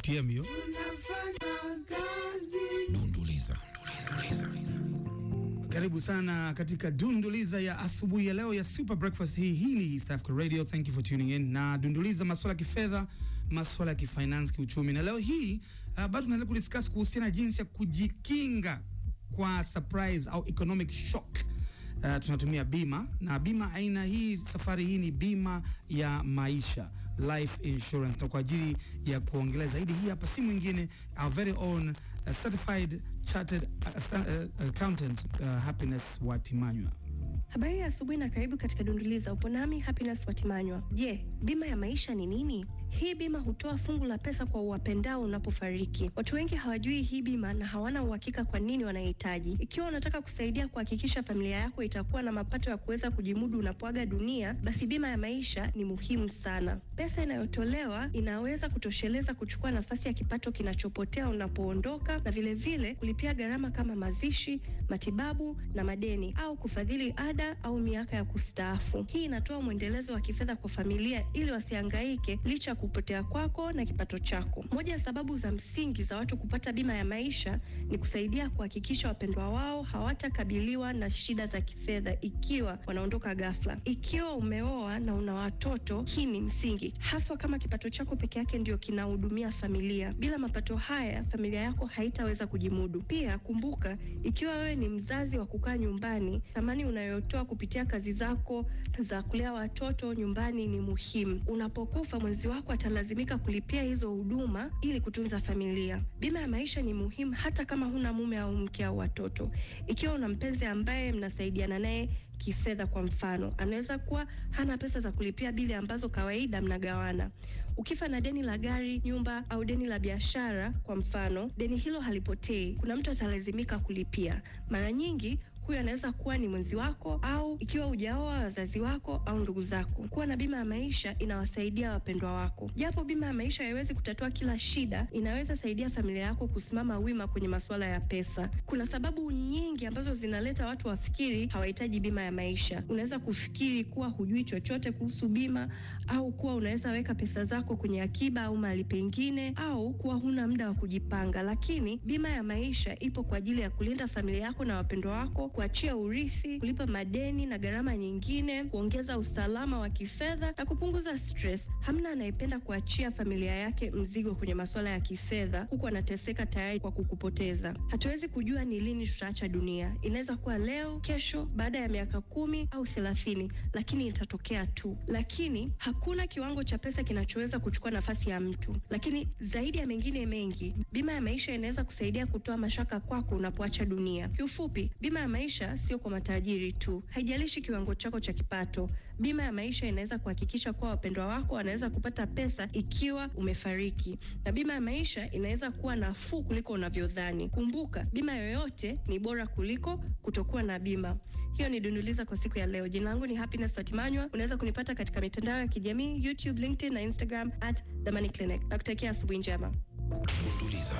ATM hiyo. Dunduliza. Karibu sana katika Dunduliza ya asubuhi ya leo ya Super Breakfast hii. Hii ni East Africa Radio. Thank you for tuning in. Na Dunduliza masuala ya kifedha, masuala ya kifinance, kiuchumi. Na leo hii uh, bado tunaendelea kudiscuss kuhusiana na jinsi ya kujikinga kwa surprise au economic shock. Uh, tunatumia bima na bima aina hii, safari hii ni bima ya maisha life insurance, na kwa ajili ya kuongelea zaidi, hii hapa si mwingine our very own uh, certified chartered uh, accountant uh, Happiness Watimanywa. Habari ya asubuhi na karibu katika Dunduliza. Upo nami Happiness Watimanywa. Je, bima ya maisha ni nini? Hii bima hutoa fungu la pesa kwa uwapendao unapofariki. Watu wengi hawajui hii bima na hawana uhakika kwa nini wanahitaji. Ikiwa unataka kusaidia kuhakikisha familia yako itakuwa na mapato ya kuweza kujimudu unapoaga dunia, basi bima ya maisha ni muhimu sana. Pesa inayotolewa inaweza kutosheleza kuchukua nafasi ya kipato kinachopotea unapoondoka na vilevile vile kulipia gharama kama mazishi, matibabu na madeni au kufadhili ada au miaka ya kustaafu. Hii inatoa mwendelezo wa kifedha kwa familia ili wasihangaike licha ya kupotea kwako na kipato chako. Moja ya sababu za msingi za watu kupata bima ya maisha ni kusaidia kuhakikisha wapendwa wao hawatakabiliwa na shida za kifedha ikiwa wanaondoka ghafla. Ikiwa umeoa na una watoto, hii ni msingi, haswa kama kipato chako peke yake ndio kinahudumia familia. Bila mapato haya, familia yako haitaweza kujimudu. Pia kumbuka, ikiwa wewe ni mzazi wa kukaa nyumbani, thamani unayotoa kupitia kazi zako za kulea watoto nyumbani ni muhimu. Unapokufa, mwenzi wako atalazimika kulipia hizo huduma ili kutunza familia. Bima ya maisha ni muhimu hata kama huna mume au mke au watoto. Ikiwa una mpenzi ambaye mnasaidiana naye kifedha, kwa mfano, anaweza kuwa hana pesa za kulipia bili ambazo kawaida mnagawana. Ukifa na deni la gari, nyumba au deni la biashara, kwa mfano, deni hilo halipotei, kuna mtu atalazimika kulipia. Mara nyingi huyu anaweza kuwa ni mwenzi wako au ikiwa hujaoa wazazi wako au ndugu zako. Kuwa na bima ya maisha inawasaidia wapendwa wako. Japo bima ya maisha haiwezi kutatua kila shida, inaweza saidia familia yako kusimama wima kwenye masuala ya pesa. Kuna sababu nyingi ambazo zinaleta watu wafikiri hawahitaji bima ya maisha. Unaweza kufikiri kuwa hujui chochote kuhusu bima, au kuwa unaweza weka pesa zako kwenye akiba au mahali pengine, au kuwa huna muda wa kujipanga. Lakini bima ya maisha ipo kwa ajili ya kulinda familia yako na wapendwa wako kuachia urithi, kulipa madeni na gharama nyingine, kuongeza usalama wa kifedha na kupunguza stress. Hamna anayependa kuachia familia yake mzigo kwenye masuala ya kifedha huku anateseka tayari kwa kukupoteza. Hatuwezi kujua ni lini tutaacha dunia. Inaweza kuwa leo, kesho, baada ya miaka kumi au thelathini, lakini itatokea tu. Lakini hakuna kiwango cha pesa kinachoweza kuchukua nafasi ya mtu. Lakini zaidi ya mengine mengi, bima ya maisha inaweza kusaidia kutoa mashaka kwako unapoacha dunia. Kiufupi, bima ya maisha sio kwa matajiri tu. Haijalishi kiwango chako cha kipato, bima ya maisha inaweza kuhakikisha kuwa wapendwa wako wanaweza kupata pesa ikiwa umefariki, na bima ya maisha inaweza kuwa nafuu kuliko unavyodhani. Kumbuka, bima yoyote ni bora kuliko kutokuwa na bima. Hiyo ni Dunduliza kwa siku ya leo. Jina langu ni Happiness Watimanywa. Unaweza kunipata katika mitandao ya kijamii YouTube, LinkedIn na Instagram at The Money Clinic. Nakutakia asubuhi njema. Dunduliza.